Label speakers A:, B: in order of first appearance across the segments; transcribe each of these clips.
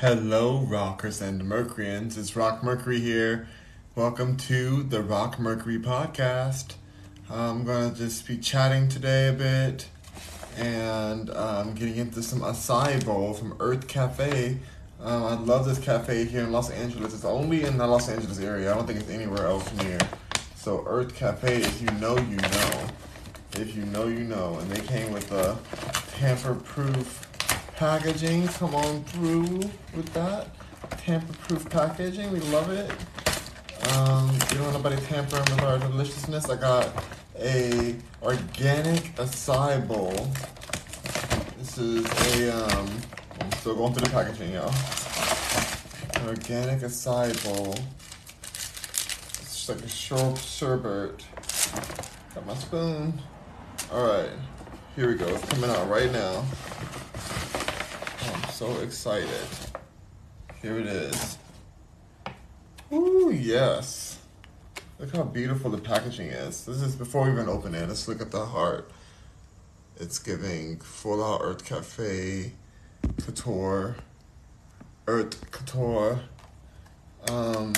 A: Hello, rockers and Mercuryans. It's Rock Mercury here. Welcome to the Rock Mercury podcast. I'm gonna just be chatting today a bit and um, getting into some acai bowl from Earth Cafe. Um, I love this cafe here in Los Angeles. It's only in the Los Angeles area. I don't think it's anywhere else near. So Earth Cafe, if you know, you know. If you know, you know. And they came with a tamper-proof packaging. Come on through with that. Tamper-proof packaging. We love it. Um, you don't want nobody tampering with our deliciousness. I got a organic acai bowl. This is a um. I'm still going through the packaging, y'all. An organic acai bowl. It's just like a short sherbet. Got my spoon. All right, here we go. It's coming out right now. So excited. Here it is. Ooh, yes. Look how beautiful the packaging is. This is before we even open it. Let's look at the heart. It's giving Full Out Earth Cafe, Couture, Earth Couture. Um,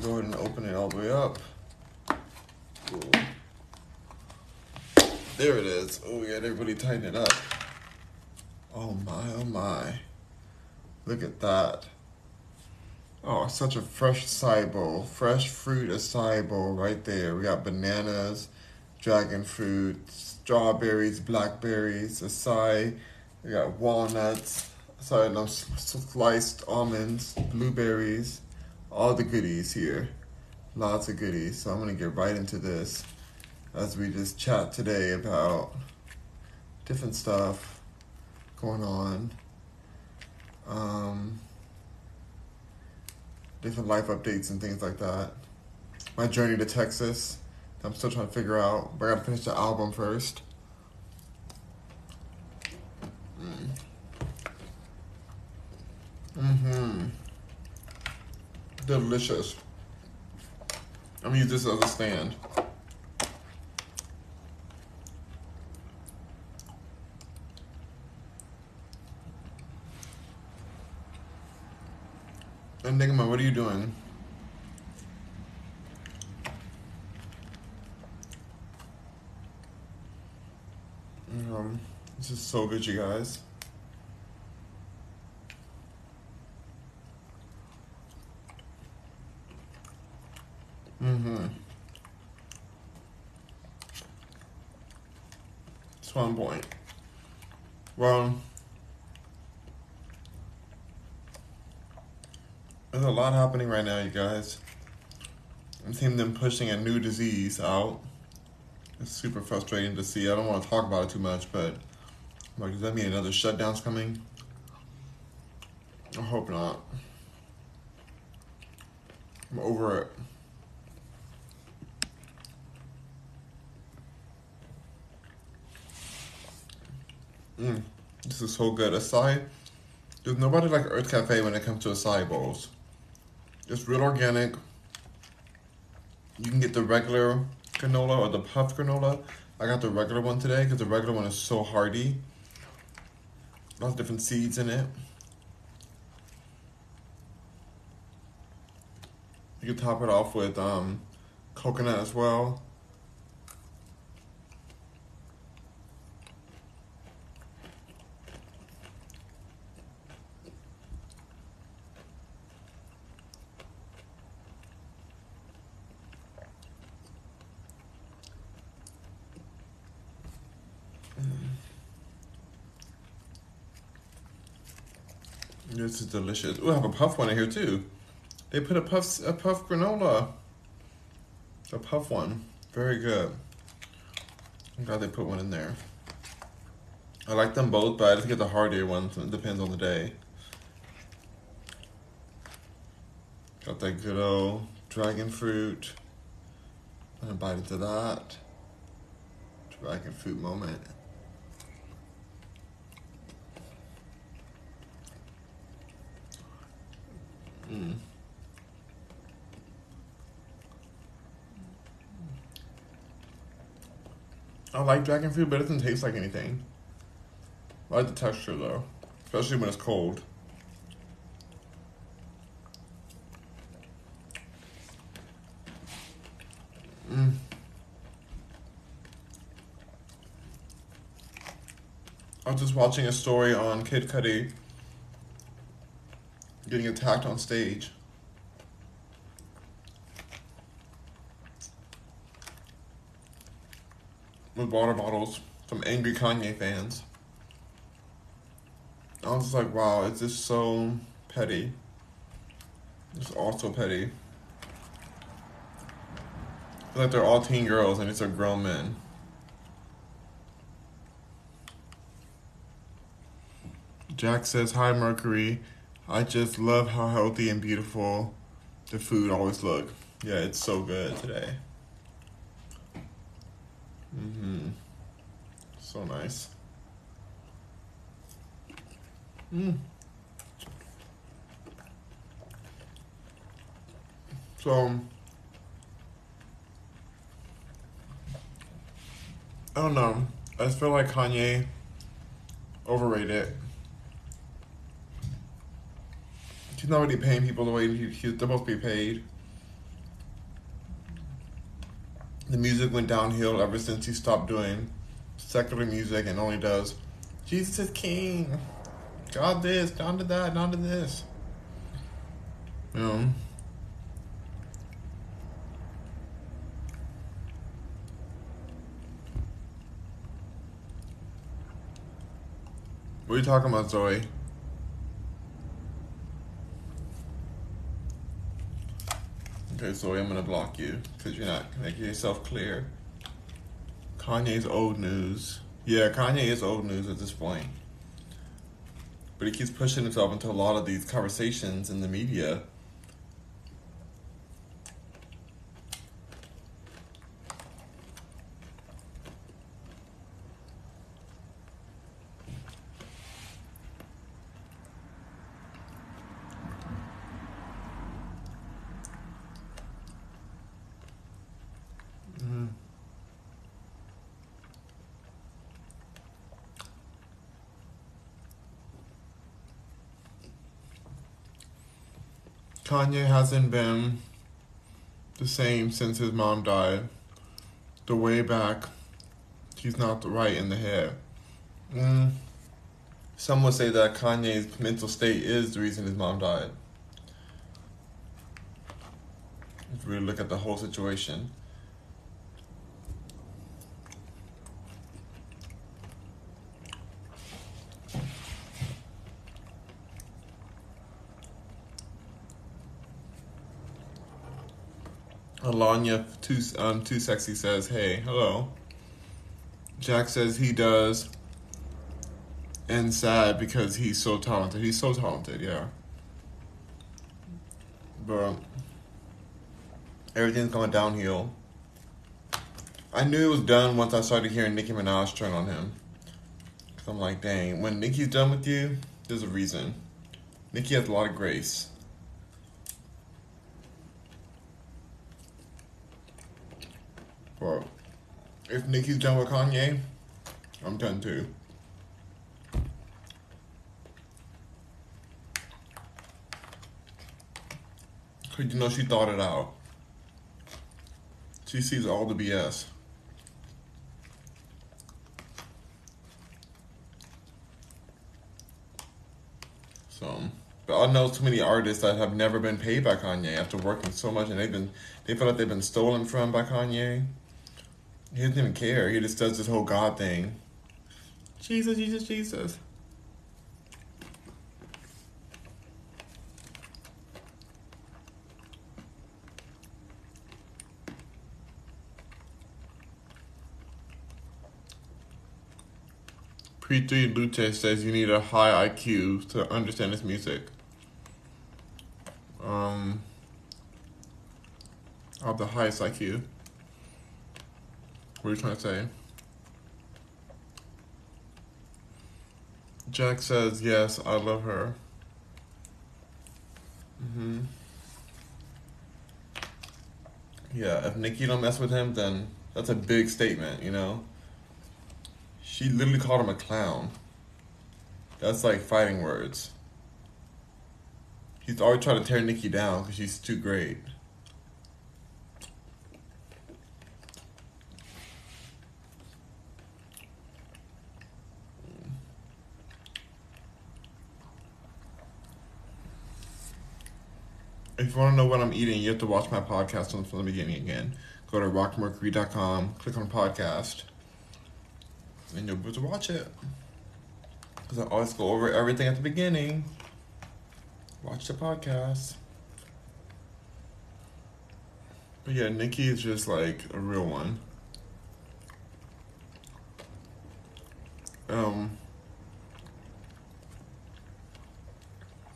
A: go ahead and open it all the way up. Ooh. There it is. Oh, yeah, everybody tighten it up. Oh my, oh my. Look at that. Oh, such a fresh acai bowl. Fresh fruit acai bowl right there. We got bananas, dragon fruit, strawberries, blackberries, acai. We got walnuts, sorry, no, sliced almonds, blueberries, all the goodies here. Lots of goodies. So I'm going to get right into this as we just chat today about different stuff going on. Um, different life updates and things like that. My journey to Texas. I'm still trying to figure out, but I gotta finish the album first. Mm. Mm-hmm. Delicious. I'm gonna use this as a stand. Enigma, what are you doing? Um, this is so good, you guys. Mm-hmm. One point. Well, there's a lot happening right now, you guys. I'm seeing them pushing a new disease out. It's super frustrating to see. I don't want to talk about it too much, but like, does that mean another shutdown's coming? I hope not. I'm over it. Mm, this is so good. Acai, there's nobody like Earth Cafe when it comes to acai bowls. It's real organic. You can get the regular granola or the puffed granola. I got the regular one today because the regular one is so hearty. Lots of different seeds in it. You can top it off with um, coconut as well. This is delicious. Ooh, I have a puff one in here too. They put a puff a puff granola. A puff one. Very good. I'm glad they put one in there. I like them both, but I just get the heartier ones. It depends on the day. Got that good old dragon fruit. I'm gonna bite into that. Dragon fruit moment. I like dragon fruit, but it doesn't taste like anything. I like the texture though, especially when it's cold. Mm. I was just watching a story on Kid Cudi getting attacked on stage. With water bottles from angry Kanye fans. I was just like, wow, it's just so petty. It's also petty. Like they're all teen girls and it's a grown men. Jack says, Hi Mercury. I just love how healthy and beautiful the food always look. Yeah, it's so good today. Mm-hmm. So nice. Mm. So I don't know. I just feel like Kanye overrated. He's not really paying people the way he, he's supposed to be paid. The music went downhill ever since he stopped doing secular music and only does Jesus is King, God this, God to that, God to this. You know. What are you talking about, Zoe? Okay, Zoe, I'm gonna block you because you're not making yourself clear. Kanye's old news. Yeah, Kanye is old news at this point. But he keeps pushing himself into a lot of these conversations in the media. Kanye hasn't been the same since his mom died. The way back, he's not right in the head. Mm. Some would say that Kanye's mental state is the reason his mom died. If we look at the whole situation. Alanya too um too sexy says, "Hey, hello." Jack says he does, and sad because he's so talented. He's so talented, yeah. But everything's going downhill. I knew it was done once I started hearing Nicki Minaj turn on him. I'm like, dang, when Nicki's done with you, there's a reason. Nicki has a lot of grace. But if Nicki's done with Kanye, I'm done too. Cause you know she thought it out. She sees all the BS. So, but I know too many artists that have never been paid by Kanye after working so much, and they've been they feel like they've been stolen from by Kanye. He doesn't even care. He just does this whole God thing. Jesus, Jesus, Jesus. Preeti Lute says you need a high IQ to understand his music. Um, I have the highest IQ. What are you trying to say? Jack says, yes, I love her. hmm Yeah, if Nicki don't mess with him, then that's a big statement, you know? She literally called him a clown. That's like fighting words. He's always trying to tear Nicki down because she's too great. If you want to know what I'm eating, you have to watch my podcast from the beginning again. Go to rockmercury.com, click on podcast, and you'll be able to watch it. Because I always go over everything at the beginning. Watch the podcast. But yeah, Nicki is just like a real one. Um,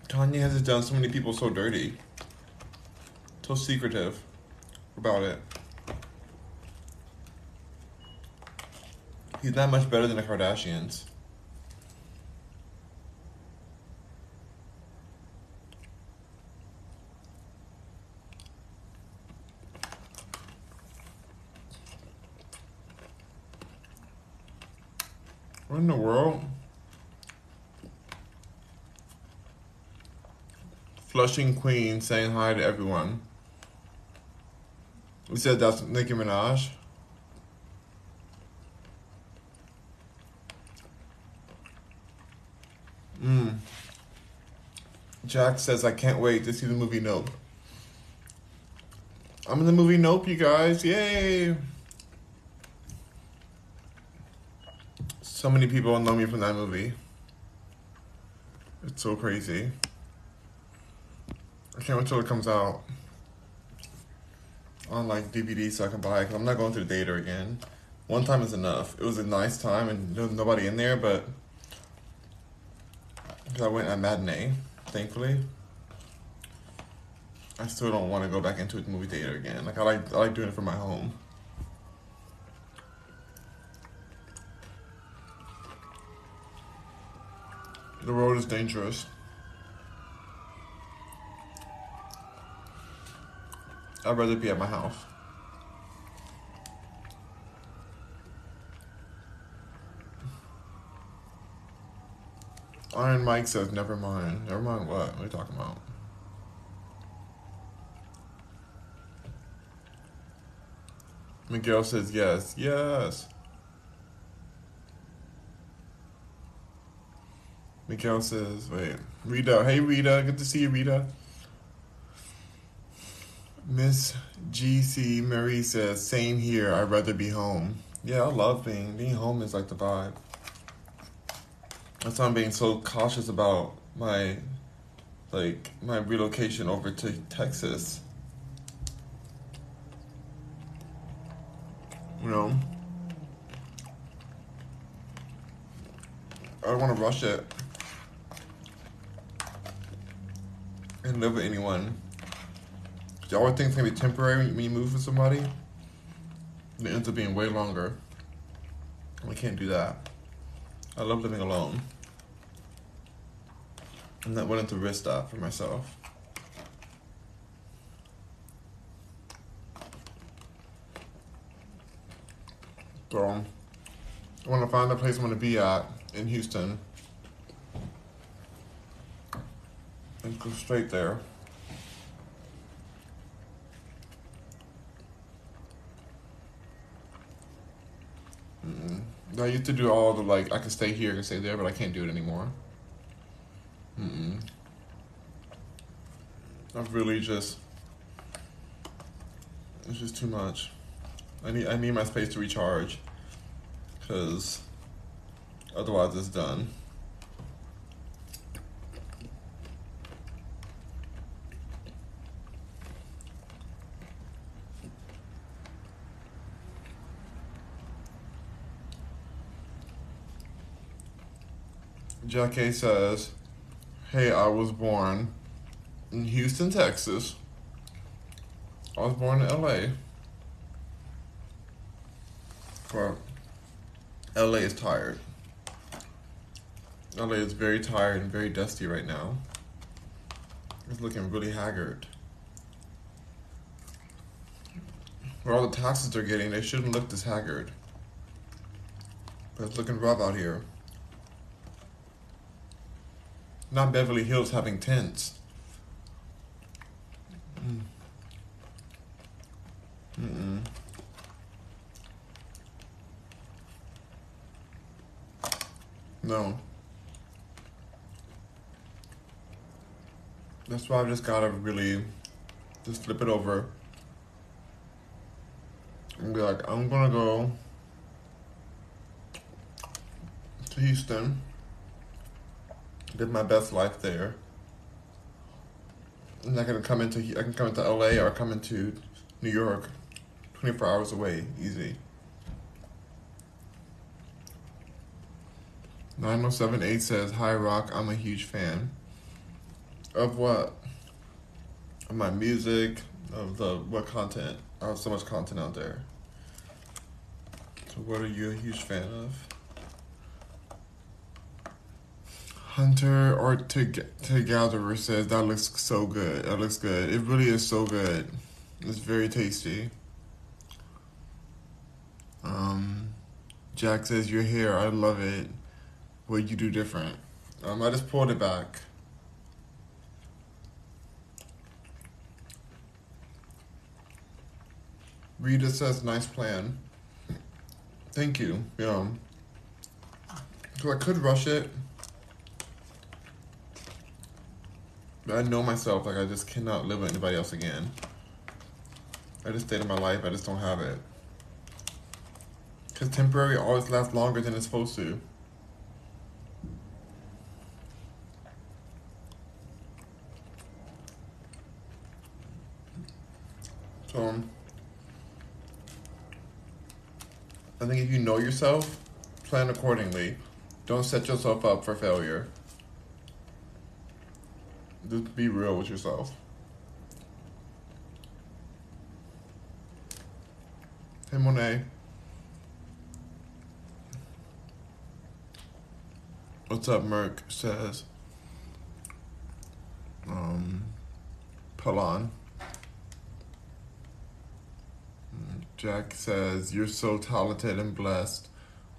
A: Kanye has done so many people so dirty, so secretive about it. He's not much better than the Kardashians. What in the world? Flushing Queen saying hi to everyone. We said that's Nicki Minaj. Mm. Jack says, I can't wait to see the movie Nope. I'm in the movie Nope, you guys. Yay! So many people know me from that movie. It's so crazy. I can't wait till it comes out on like DVD so I can buy it. Cause I'm not going to the theater again. One time is enough. It was a nice time and there was nobody in there, but because I went at matinee, thankfully. I still don't want to go back into the movie theater again. Like I like I like doing it from my home. The road is dangerous. I'd rather be at my house. Iron Mike says, never mind. Never mind what? What are you talking about? Miguel says, yes. Yes. Miguel says, wait. Rita. Hey, Rita. Good to see you, Rita. Miss GC Marie says, same here. I'd rather be home. Yeah, I love being being home is like the vibe. That's why I'm being so cautious about my like my relocation over to Texas. You know? I don't want to rush it and live with anyone. You always think it's gonna be temporary when you move with somebody. It ends up being way longer. We can't do that. I love living alone. I'm not willing to risk that for myself. So, I want to find a place I'm going to be at in Houston. And go straight there. Mm-mm. I used to do all the like, I can stay here, I can stay there, but I can't do it anymore. Mm-mm. I've really just, it's just too much. I need, I need my space to recharge, because otherwise it's done. Jackie says, Hey, I was born in Houston, Texas. I was born in LA. Well, LA is tired. LA is very tired and very dusty right now. It's looking really haggard. For all the taxes they're getting, they shouldn't look this haggard. But it's looking rough out here. Not Beverly Hills having tents. Mm. Mm-mm. No. That's why I've just gotta really Just flip it over. And be like, I'm gonna go to Houston, live my best life there. I'm not gonna come into I can come into LA or come into New York, twenty four hours away, easy. 9078 says, Hi Rock, I'm a huge fan. Of what? Of my music, of the what content? I have so much content out there. So what are you a huge fan of? Hunter or to to Gatherer says that looks so good. That looks good. It really is so good. It's very tasty. Um, Jack says your hair. I love it. What you do different? Um, I just pulled it back. Rita says nice plan. Thank you. Yeah. So I could rush it. But I know myself, like I just cannot live with anybody else again. I just stayed in my life, I just don't have it. Because temporary always lasts longer than it's supposed to. So, um, I think if you know yourself, plan accordingly. Don't set yourself up for failure. Just be real with yourself. Hey Monet. What's up, Merc says. Um, Palon. Jack says, You're so talented and blessed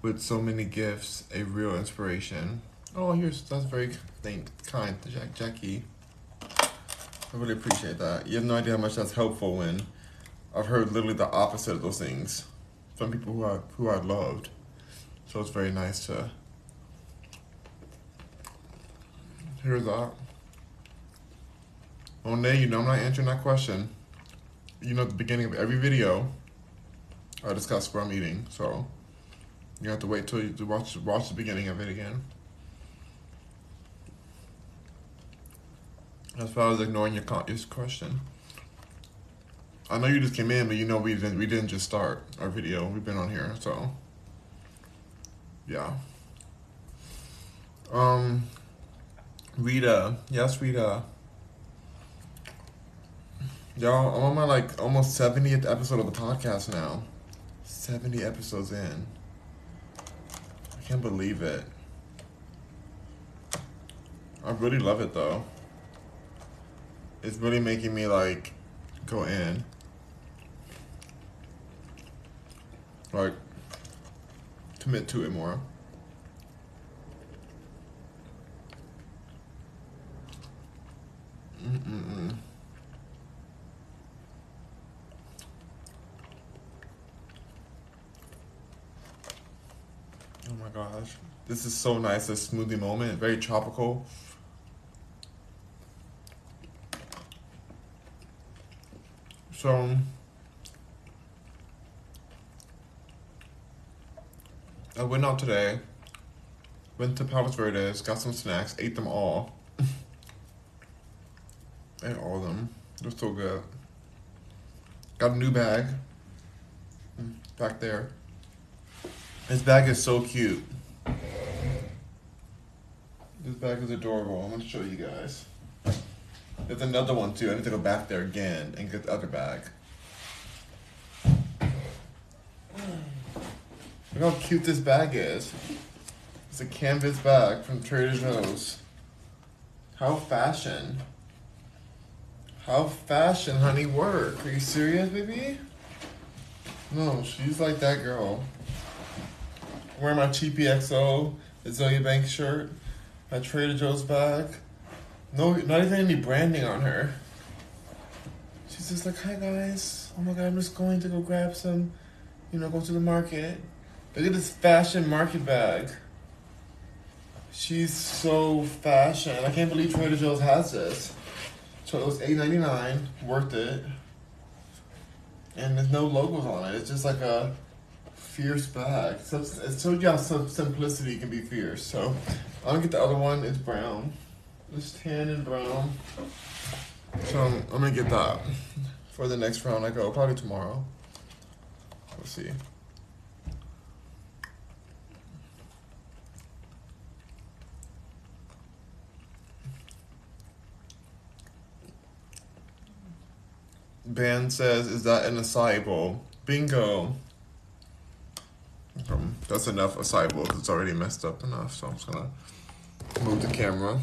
A: with so many gifts, a real inspiration. Oh, here's that's very thank, kind, Jack Jackie. I really appreciate that. You have no idea how much that's helpful when I've heard literally the opposite of those things from people who I who I loved. So it's very nice to hear that. Oh, Monet, you know I'm not answering that question. You know at the beginning of every video I discuss what I'm eating, so you have to wait till you watch watch the beginning of it again. As far as ignoring your your question, I know you just came in, but you know we didn't we didn't just start our video. We've been on here, so yeah. Um, Rita, yes, Rita. Y'all, I'm on my like almost 70th episode of the podcast now. 70 episodes in. I can't believe it. I really love it though it's really making me like go in. Like commit to it more. Mm-mm-mm. Oh my gosh. This is so nice, a smoothie moment, very tropical. So I went out today, went to Palos Verdes, got some snacks, ate them all. ate all of them. They're so good. Got a new bag. Mm, back there. This bag is so cute. This bag is adorable. I'm gonna show you guys. There's another one too. I need to go back there again and get the other bag. Look how cute this bag is. It's a canvas bag from Trader Joe's. How fashion. How fashion, honey, work. Are you serious, baby? No, she's like that girl. Wearing my cheapy XO Azealia Banks shirt, my Trader Joe's bag. No, not even any branding on her. She's just like, hi guys. Oh my god, I'm just going to go grab some, you know, go to the market. Look at this fashion market bag. She's so fashion. I can't believe Trader Joe's has this. So it was eight ninety nine, worth it. And there's no logos on it. It's just like a fierce bag. So it showed you simplicity can be fierce. So I'm gonna get the other one. It's brown. It's tan and brown. So I'm, I'm gonna get that for the next round I go. Probably tomorrow. We'll see. Ben says, "Is that an acai bowl?" Bingo. Um, that's enough acai bowl because it's already messed up enough. So I'm just gonna move the camera.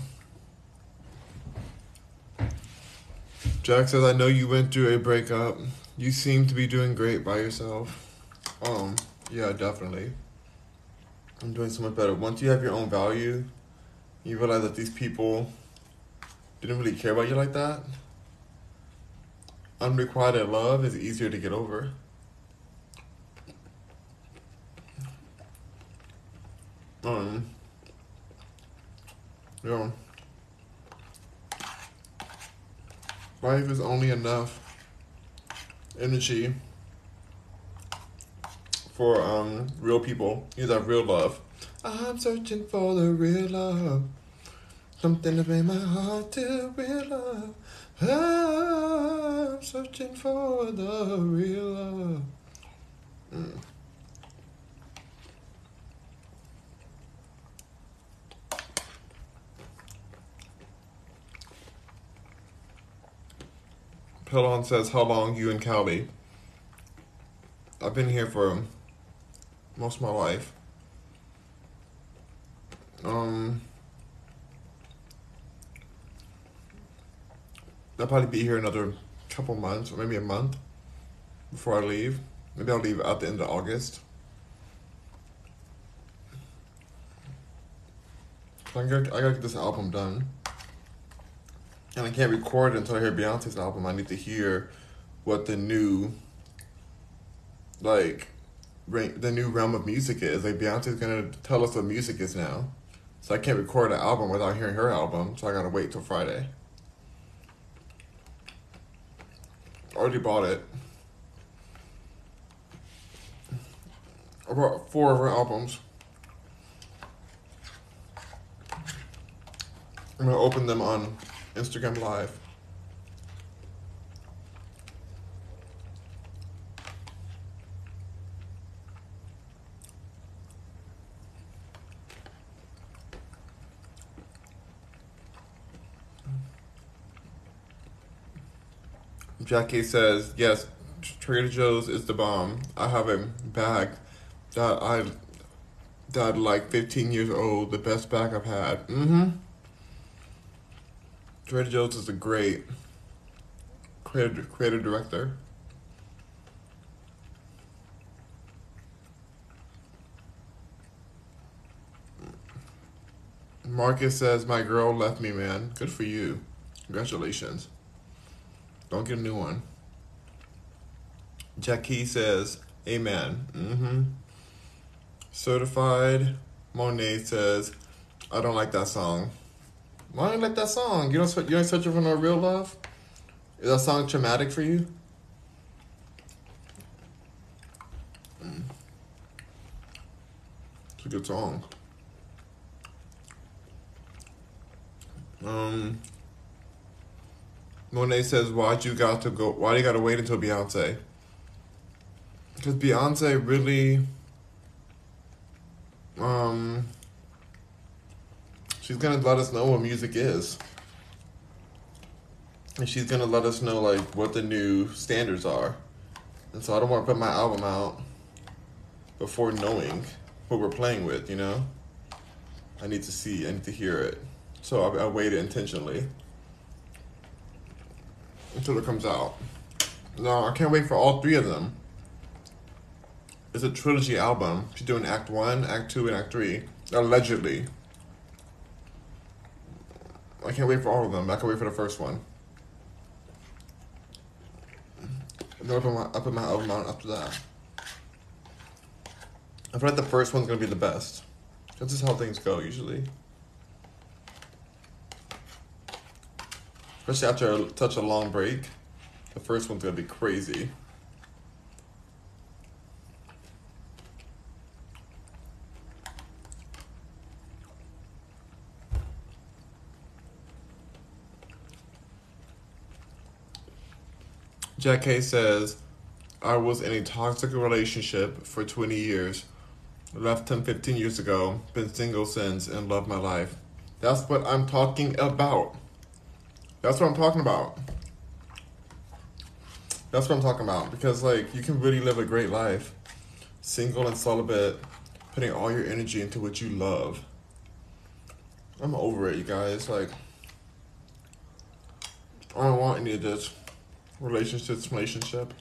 A: Jack says, "I know you went through a breakup. You seem to be doing great by yourself." Um, yeah, definitely. I'm doing so much better. Once you have your own value, you realize that these people didn't really care about you like that unrequited love is easier to get over. Um, yeah. Life is only enough energy for um real people. You have real love. I'm searching for the real love. Something to bring my heart to real love. I'm searching for the real love. Mm. Pelon says, How long you and Cali? I've been here for most of my life. Um, I'll probably be here another couple months or maybe a month before I leave. Maybe I'll leave at the end of August. I gotta, I gotta get this album done. And I can't record until I hear Beyonce's album. I need to hear what the new, like, the new realm of music is. Like, Beyonce's gonna tell us what music is now. So I can't record an album without hearing her album, so I gotta wait till Friday. Already bought it. I bought four of her albums. I'm gonna open them on Instagram Live. Jackie says, yes, Trader Joe's is the bomb. I have a bag that I that like 15 years old, the best bag I've had. Mm-hmm. Trader Joe's is a great creative, creative director. Marcus says, my girl left me, man. Good for you. Congratulations. Don't get a new one. Jackie says, Amen. Mm-hmm. Certified. Monet says, I don't like that song. Why don't you like that song? You don't you ain't searching for no real love? Is that song traumatic for you? It's a good song. Um Monet says, "Why'd you got to go? Why do you got to wait until Beyonce?" Because Beyonce really, um, she's gonna let us know what music is, and she's gonna let us know like what the new standards are, and so I don't want to put my album out before knowing what we're playing with. You know, I need to see, I need to hear it, so I, I waited intentionally until it comes out. No, I can't wait for all three of them. It's a trilogy album. She's doing Act One, Act Two, and Act Three. Allegedly. I can't wait for all of them. I can't wait for the first one. And then I put my, I put my album out after that. I feel like the first one's gonna be the best. That's just how things go usually. Especially after a, such a long break. The first one's gonna be crazy. Jack K says, I was in a toxic relationship for 20 years. Left him 15 years ago, been single since, and love my life. That's what I'm talking about. That's what I'm talking about. That's what I'm talking about. Because, like, you can really live a great life. Single and celibate, putting all your energy into what you love. I'm over it, you guys. Like, I don't want any of this relationships, relationship.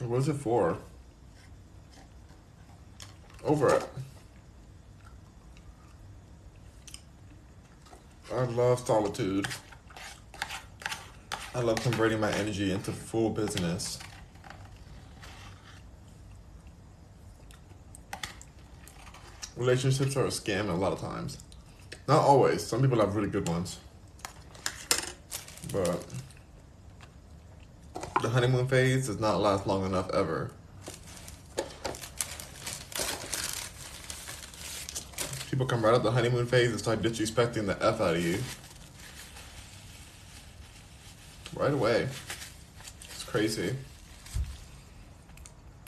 A: What is it for? Over it. I love solitude. I love converting my energy into full business. Relationships are a scam a lot of times. Not always. Some people have really good ones. But the honeymoon phase does not last long enough ever. People come right out the honeymoon phase and start disrespecting the F out of you. Right away. It's crazy.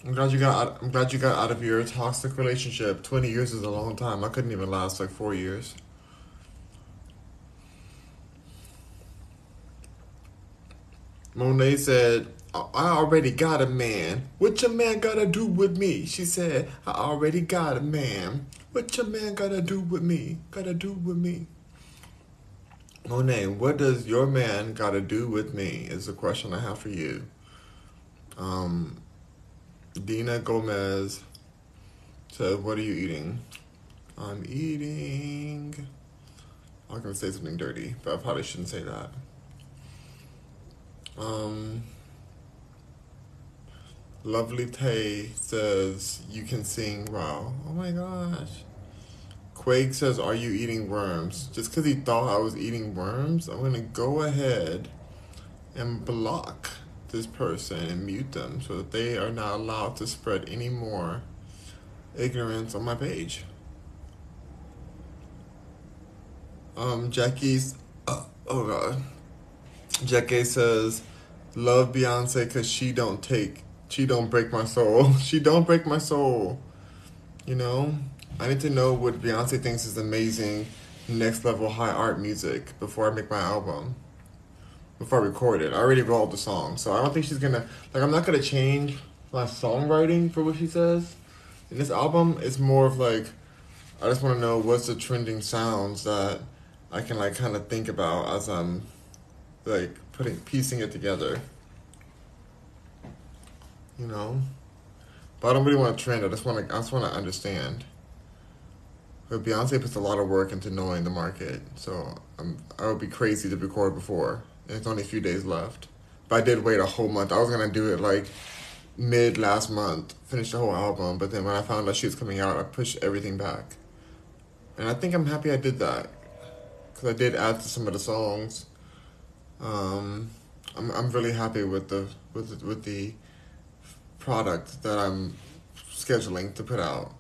A: I'm glad you got out, I'm glad you got out of your toxic relationship. 20 years is a long time. I couldn't even last like 4 years. Monet said, I already got a man. What your man gotta do with me? She said, I already got a man. What your man gotta do with me? Gotta do with me. Monet, what does your man gotta do with me? Is the question I have for you. Um, Dina Gomez says, What are you eating? I'm eating. I'm gonna say something dirty, but I probably shouldn't say that. Um, Lovely Tay says, You can sing wow. Oh my gosh. Quake says, Are you eating worms? Just because he thought I was eating worms, I'm going to go ahead and block this person and mute them so that they are not allowed to spread any more ignorance on my page. Um, Jackie's, uh, oh god. Jackie says, "Love Beyonce because she don't take, she don't break my soul. she don't break my soul. You know, I need to know what Beyonce thinks is amazing, next level high art music before I make my album. Before I record it, I already wrote the song, so I don't think she's gonna like. I'm not gonna change my songwriting for what she says. In this album, it's more of like, I just want to know what's the trending sounds that I can like kind of think about as I'm like putting piecing it together. You know, but I don't really want to trend. I just want to. I just want to understand. But Beyonce puts a lot of work into knowing the market, so I'm, I would be crazy to record before. And it's only a few days left. But I did wait a whole month. I was gonna do it like mid last month, finish the whole album. But then when I found out she was coming out, I pushed everything back. And I think I'm happy I did that because I did add to some of the songs um, I'm I'm really happy with the with the, with the product that I'm scheduling to put out.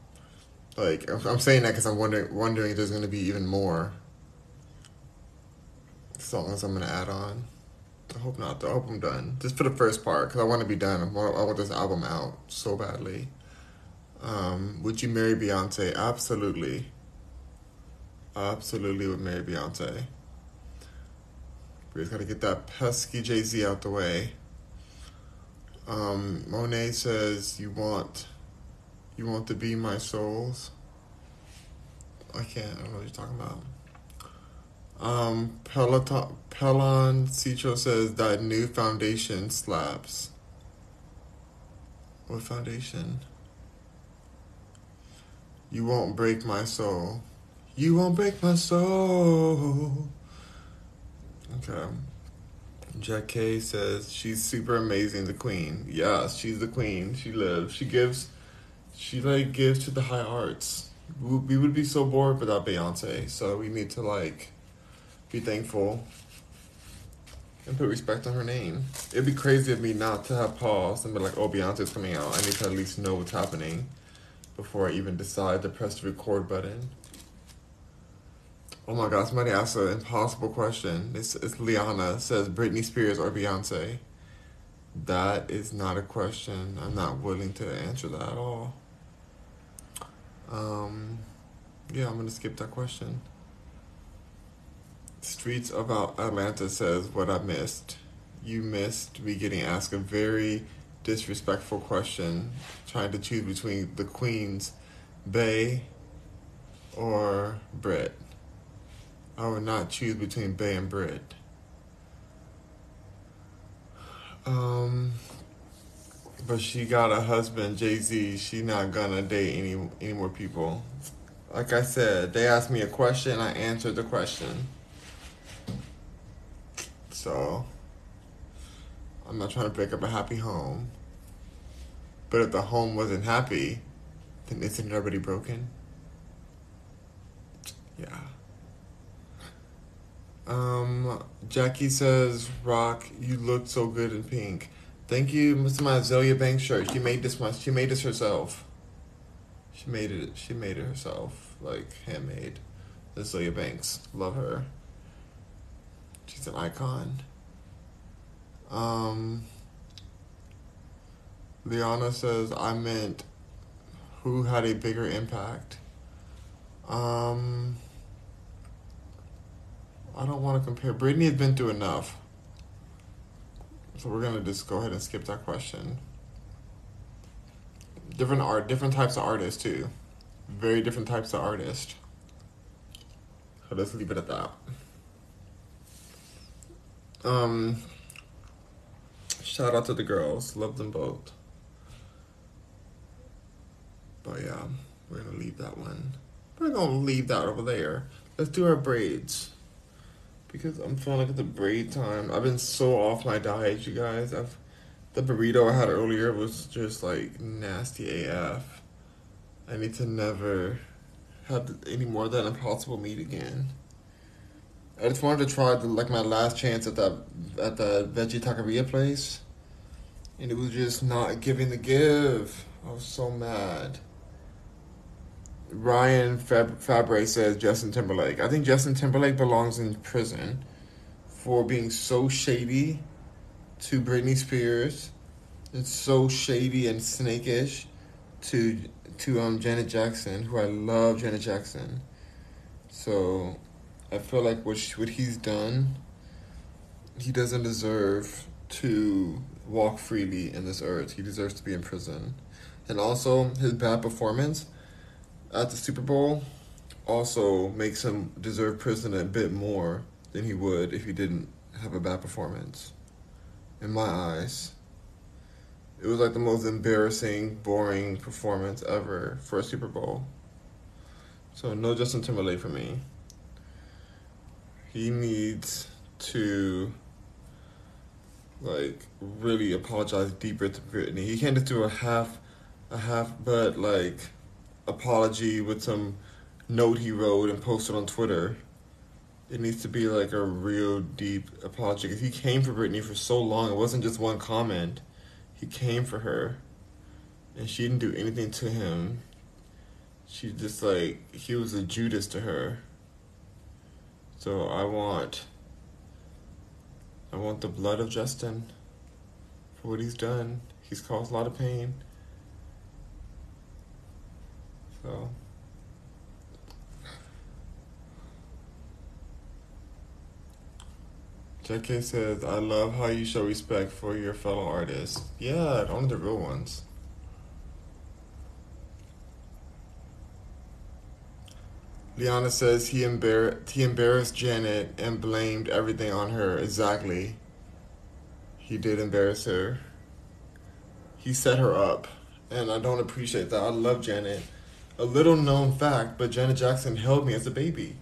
A: Like I'm saying that because I'm wondering wondering if there's going to be even more songs I'm going to add on. I hope not. I hope I'm done. Just for the first part because I want to be done. I want, I want this album out so badly. Um, would you marry Beyonce? Absolutely. Absolutely would marry Beyonce. We just gotta get that pesky Jay Z out the way. Um, Monet says, "You want, you want to be my souls." I can't. I don't know what you're talking about. Um, Peloton, Pelon Citro says that new foundation slaps. What foundation? You won't break my soul. You won't break my soul. Okay. Jack K says she's super amazing, the queen. Yeah, she's the queen. She lives. She gives. She like gives to the high arts. We would be so bored without Beyonce, so we need to like be thankful and put respect on her name. It'd be crazy of me not to have pause and be like, oh, Beyonce's coming out. I need to at least know what's happening before I even decide to press the record button. Oh my god, somebody asked an impossible question. It's, it's Liana. Says Britney Spears or Beyonce. That is not a question. I'm not willing to answer that at all. Um, yeah, I'm gonna skip that question. Streets of Atlanta says what I missed. You missed me getting asked a very disrespectful question, trying to choose between the Queen's Bey or Brit. I would not choose between Bey and Brit. Um, but she got a husband, Jay Z. She not gonna date any any more people. Like I said, they asked me a question, I answered the question. So I'm not trying to break up a happy home. But if the home wasn't happy, then isn't it already broken? Yeah. Um, Jackie says, "Rock, you look so good in pink." Thank you, Mr. My Azealia Banks shirt. She made this one. She made this herself. She made it. She made it herself, like handmade. Azealia Banks, love her. She's an icon. Um, Liana says, "I meant who had a bigger impact." Um. I don't want to compare. Britney has been through enough. So we're gonna just go ahead and skip that question. Different art, different types of artists too. Very different types of artists. So let's leave it at that. Um, shout out to the girls. Love them both. But yeah, we're gonna leave that one. We're gonna leave that over there. Let's do our braids because I'm feeling like it's a braid time. I've been so off my diet, you guys. I've the burrito I had earlier was just like nasty AF. I need to never have any more of that impossible meat again. I just wanted to try the, like my last chance at that at the veggie taqueria place, and it was just not giving the give. I was so mad. Ryan Fab- Fabre says Justin Timberlake. I think Justin Timberlake belongs in prison for being so shady to Britney Spears. It's so shady and snakish to to um Janet Jackson, who I love Janet Jackson. So I feel like what what he's done, he doesn't deserve to walk freely in this earth. He deserves to be in prison. And also his bad performance at the Super Bowl also makes him deserve prison a bit more than he would if he didn't have a bad performance. In my eyes, it was like the most embarrassing, boring performance ever for a Super Bowl. So, no Justin Timberlake for me. He needs to like really apologize deeper to Britney. He can't just do a half a half but like apology with some note he wrote and posted on Twitter. It needs to be like a real deep apology. Because he came for Britney for so long, it wasn't just one comment. He came for her, and she didn't do anything to him. She just like he was a Judas to her. So I want. I want the blood of Justin for what he's done. He's caused a lot of pain. So. JK says, I love how you show respect for your fellow artists. Yeah, only the real ones. Liana says he, he embarrassed Janet and blamed everything on her. Exactly. He did embarrass her. He set her up. And I don't appreciate that. I love Janet. A little known fact, but Janet Jackson held me as a baby.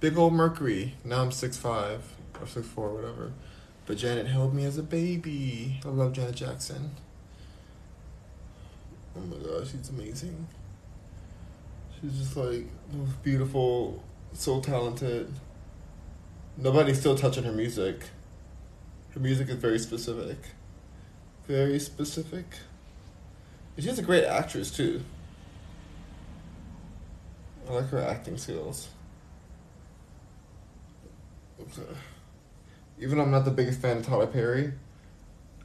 A: Big old Mercury. Now I'm six five or six four, whatever. But Janet held me as a baby. I love Janet Jackson. Oh my gosh, she's amazing. She's just like beautiful, so talented. nobody's still touching her music. Her music is very specific. Very specific. And she's a great actress too. I like her acting skills. Okay. Uh, even though I'm not the biggest fan of Tyler Perry,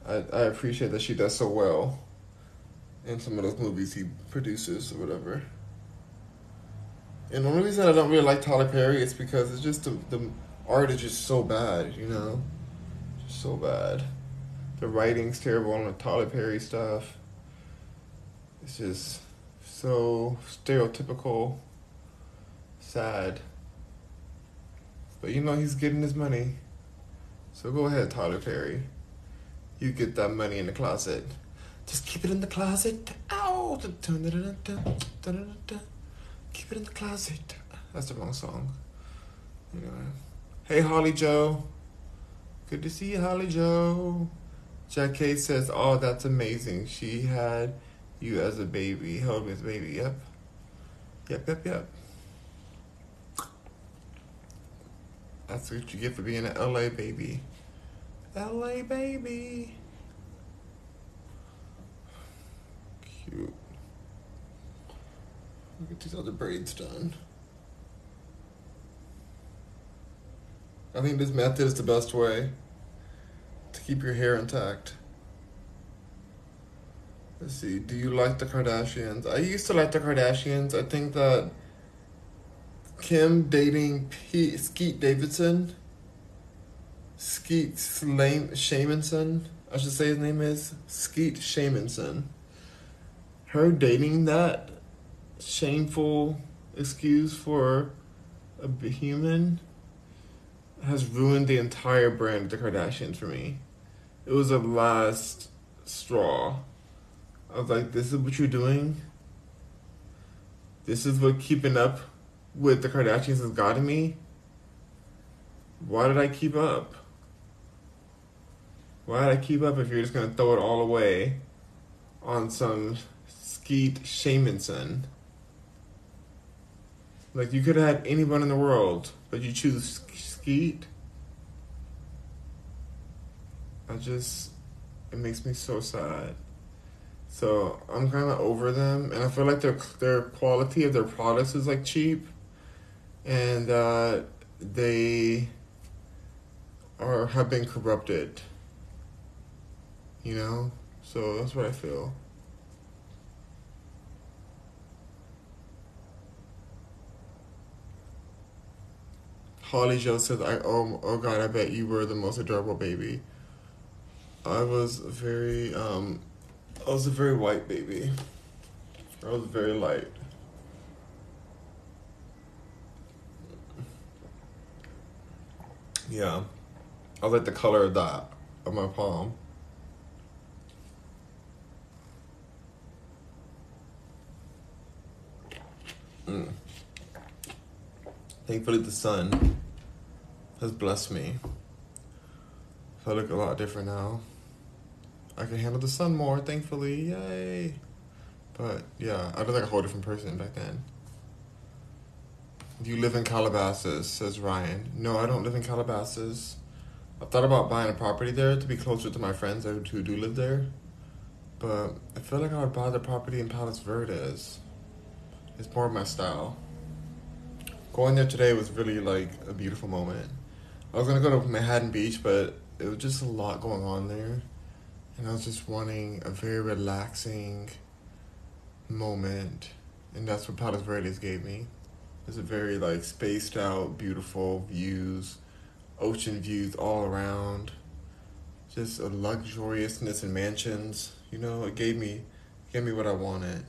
A: I, I appreciate that she does so well in some of those movies he produces or whatever. And the only reason I don't really like Tyler Perry is because it's just the, the art is just so bad, you know? Just so bad. The writing's terrible on the Tyler Perry stuff. It's just so stereotypical, sad. But you know, he's getting his money. So go ahead, Tyler Perry. You get that money in the closet. Just keep it in the closet. Ow! Keep it in the closet. That's the wrong song. Anyway. Hey, Holly Joe. Good to see you, Holly Joe. Jack K says, Oh, that's amazing. She had you as a baby. Held me as a baby. Yep. Yep, yep, yep. That's what you get for being an LA baby. LA baby. Cute. Get these other braids done. I think this method is the best way to keep your hair intact. Let's see. Do you like the Kardashians? I used to like the Kardashians. I think that Kim dating Skeet Davidson, Skeet Slame, Shamanson, I should say his name is Skeet Shamanson. Her dating that shameful excuse for a human has ruined the entire brand of the Kardashians for me. It was a last straw. I was like, this is what you're doing? This is what keeping up with the Kardashians has gotten me? Why did I keep up? Why did I keep up if you're just gonna throw it all away on some Skeet Shamanson? Like you could have had anyone in the world, but you choose Skeet. I just, it makes me so sad. So I'm kind of over them, and I feel like their their quality of their products is like cheap, and uh, they are have been corrupted. You know, so that's what I feel. Holly Joe says, "I oh oh God, I bet you were the most adorable baby." I was very um, I was a very white baby. I was very light. Yeah, I like the color of that of my palm. Mm. Thankfully, the sun has blessed me. So I look a lot different now. I can handle the sun more, thankfully. Yay. But yeah, I look like a whole different person back then. You live in Calabasas? Says Ryan. No, I don't live in Calabasas. I've thought about buying a property there to be closer to my friends who do live there. But I feel like I would buy the property in Palos Verdes. It's more of my style. Going there today was really like a beautiful moment. I was gonna go to Manhattan Beach, but it was just a lot going on there. And I was just wanting a very relaxing moment. And that's what Palos Verdes gave me. It's a very like spaced out, beautiful views, ocean views all around. Just a luxuriousness in mansions. You know, it gave me gave me what I wanted.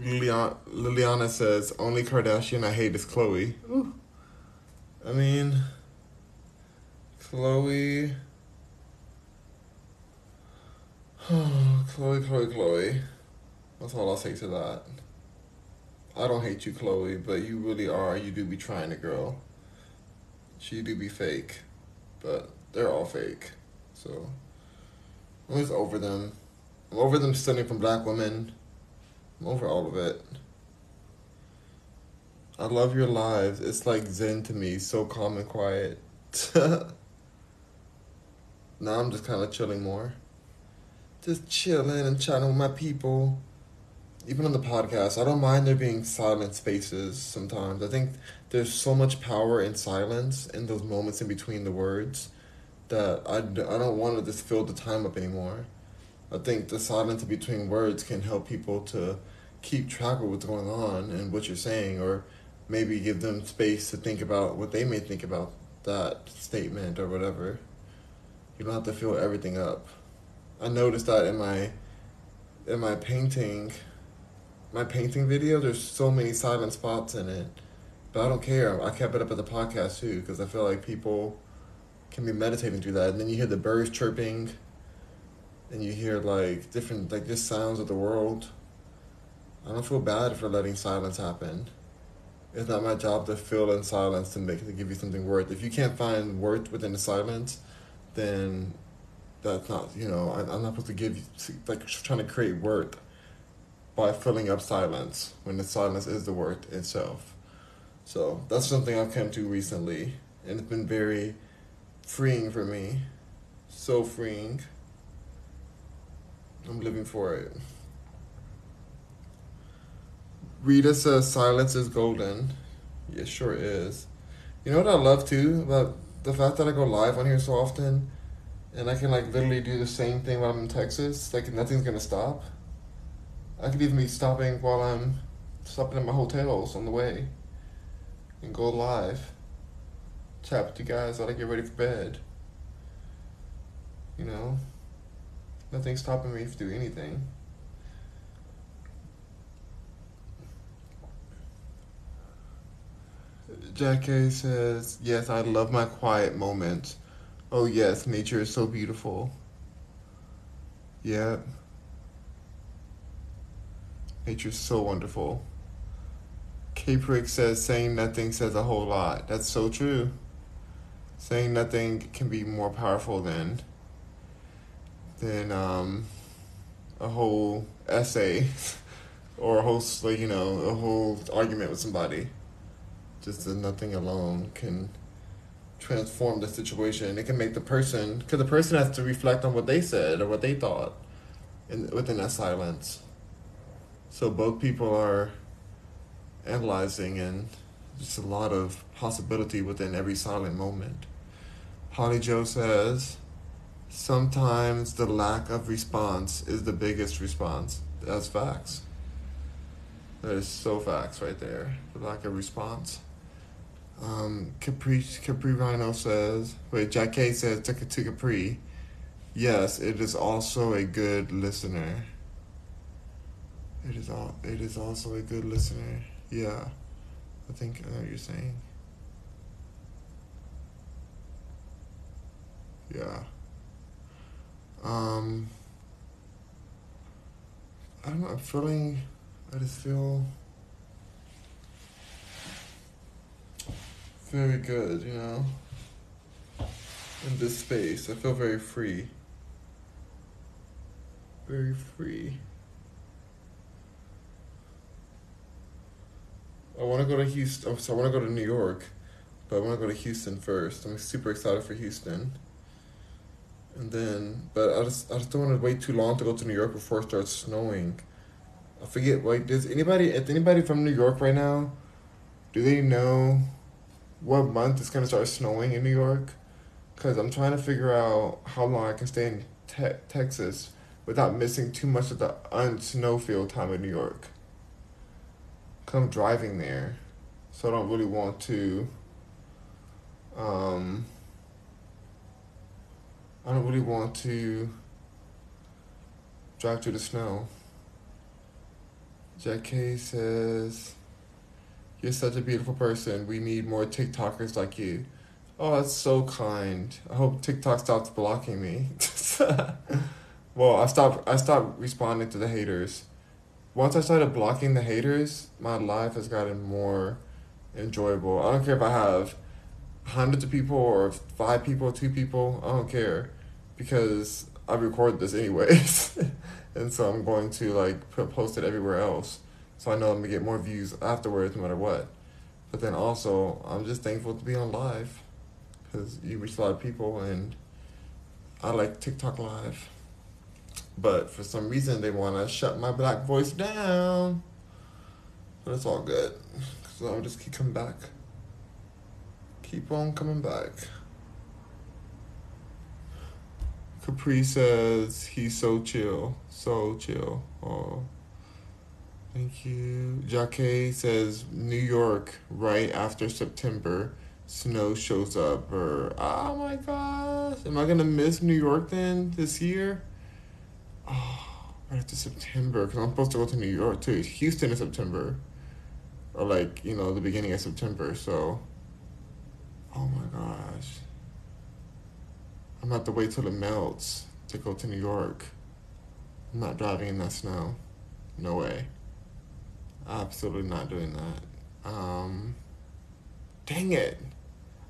A: Liliana, Liliana says, only Kardashian I hate is Khloe." Ooh. I mean, Khloe. Khloe, Chloe, Khloe. That's all I'll say to that. I don't hate you, Khloe, but you really are. You do be trying to girl. She do be fake, but they're all fake. So I'm just over them. I'm over them stealing from black women. I'm over all of it. I love your lives. It's like zen to me, so calm and quiet. now I'm just kind of chilling more. Just chilling and chatting with my people. Even on the podcast, I don't mind there being silent spaces sometimes. I think there's so much power in silence in those moments in between the words that I, I don't want to just fill the time up anymore. I think the silence between words can help people to keep track of what's going on and what you're saying, or maybe give them space to think about what they may think about that statement or whatever. You don't have to fill everything up. I noticed that in my in my painting my painting video there's so many silent spots in it. But I don't care. I kept it up at the podcast too because I feel like people can be meditating through that and then you hear the birds chirping and you hear like different like just sounds of the world. I don't feel bad for letting silence happen. It's not my job to fill in silence to make to give you something worth. If you can't find worth within the silence, then that's not you know I, I'm not supposed to give you like trying to create worth by filling up silence when the silence is the worth itself. So that's something I've come to recently, and it's been very freeing for me. So freeing. I'm living for it. Rita says silence is golden. Yeah, sure is. You know what I love too about the fact that I go live on here so often, and I can like literally do the same thing while I'm in Texas. Like nothing's gonna stop. I could even be stopping while I'm stopping at my hotels on the way, and go live. Chat with you guys while I get ready for bed. You know, nothing's stopping me from doing anything. Jack A says, Yes, I love my quiet moments. Oh, yes, nature is so beautiful. Yeah. Nature's so wonderful. Caprick says, Saying nothing says a whole lot. That's so true. Saying nothing can be more powerful than than um, a whole essay or a whole like you know a whole argument with somebody just the nothing alone can transform the situation. It can make the person, because the person has to reflect on what they said or what they thought in, within that silence. So both people are analyzing and just a lot of possibility within every silent moment. Holly Joe says, sometimes the lack of response is the biggest response. That's facts. That is so facts right there. The lack of response. Um, Capri Capri Rhino says, wait, Jack K says to, to Capri, yes, it is also a good listener. It is all. It is also a good listener. Yeah, I think I know what you're saying. Yeah. Um. I don't know. I'm feeling. I just feel. very good, you know. In this space, I feel very free. Very free. I want to go to Houston. So I want to go to New York, but I want to go to Houston first. I'm super excited for Houston. And then, but I just I just don't want to wait too long to go to New York before it starts snowing. I forget. Wait, does anybody? If anybody from New York right now, do they know what month it's gonna start snowing in New York, because I'm trying to figure out how long I can stay in te- Texas without missing too much of the unsnowfield time in New York. I'm driving there, so I don't really want to. Um, I don't really want to drive through the snow. Jack K says. You're such a beautiful person. We need more TikTokers like you. Oh, that's so kind. I hope TikTok stops blocking me. well, I stopped I stopped responding to the haters. Once I started blocking the haters, my life has gotten more enjoyable. I don't care if I have hundreds of people or five people, two people, I don't care. Because I record this anyways. and so I'm going to like put post it everywhere else. So I know I'm gonna get more views afterwards, no matter what. But then also, I'm just thankful to be on live because you reach a lot of people, and I like TikTok live. But for some reason, they want to shut my black voice down. But it's all good. So I'll just keep coming back. Keep on coming back. Capri says he's so chill. So chill. Oh. Thank you. Jacque says New York right after September snow shows up or oh my gosh. Am I gonna miss New York then this year? Oh, right after September because I'm supposed to go to New York too. Houston in September, or like you know the beginning of September. So, oh my gosh, I'm gonna have to wait till it melts to go to New York. I'm not driving in that snow. No way. Absolutely not doing that. Um, dang it.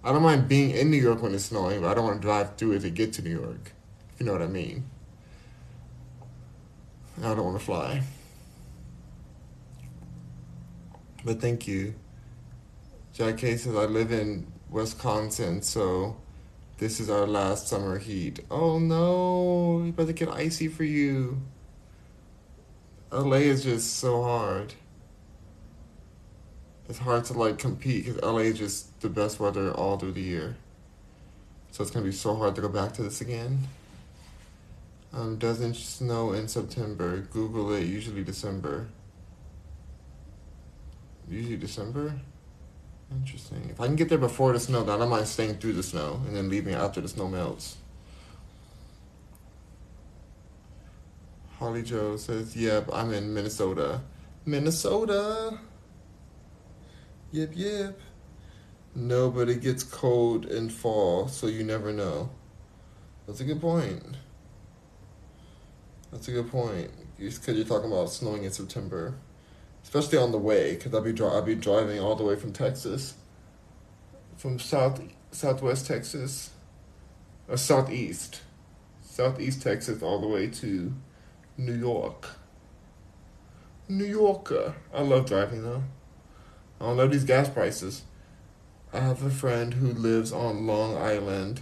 A: I don't mind being in New York when it's snowing, but I don't want to drive through it to get to New York. If you know what I mean. I don't want to fly. But thank you. Jack K says, I live in Wisconsin, so this is our last summer heat. Oh no, you better get icy for you. LA is just so hard it's hard to like compete because LA is just the best weather all through the year. So it's gonna be so hard to go back to this again. Um, doesn't snow in September. Google it. Usually December. Usually December. Interesting. If I can get there before the snow, then I don't mind staying through the snow and then leaving after the snow melts. Holly Joe says, "Yep, I'm in Minnesota." Minnesota. Yep, yep. Nobody gets cold in fall, so you never know. That's a good point. That's a good point. Because you're talking about snowing in September, especially on the way. Because I'll be dri- I'll be driving all the way from Texas, from south southwest Texas, or southeast, southeast Texas, all the way to New York. New Yorker. I love driving though. I don't know these gas prices. I have a friend who lives on Long Island.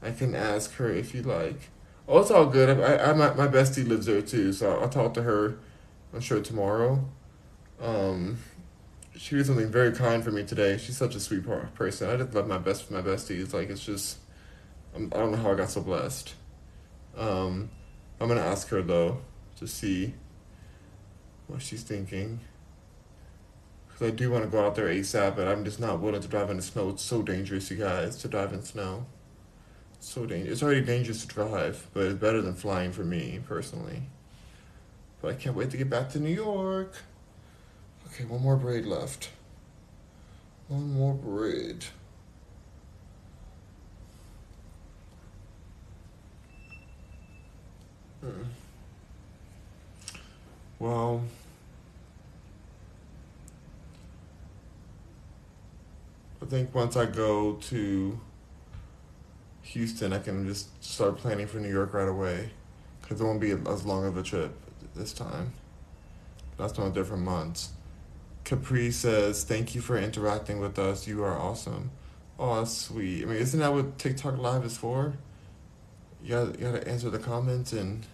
A: I can ask her if you like. Oh, it's all good. I, I my, my bestie lives there too, so I'll, talk to her. I'm sure tomorrow. Um, she did something very kind for me today. She's such a sweet person. I just love my best my besties. Like it's just, I'm, I don't know how I got so blessed. Um, I'm gonna ask her though to see what she's thinking because I do want to go out there ASAP, but I'm just not willing to drive in the snow. It's so dangerous, you guys, to drive in snow. So dangerous. It's already dangerous to drive, but it's better than flying for me personally. But I can't wait to get back to New York. Okay, one more braid left. One more braid. Hmm. Well. I think once I go to Houston, I can just start planning for New York right away because it won't be as long of a trip this time. That's on different months. Capri says, Thank you for interacting with us. You are awesome. Oh, that's sweet. I mean, isn't that what TikTok Live is for? You gotta, you gotta answer the comments, and,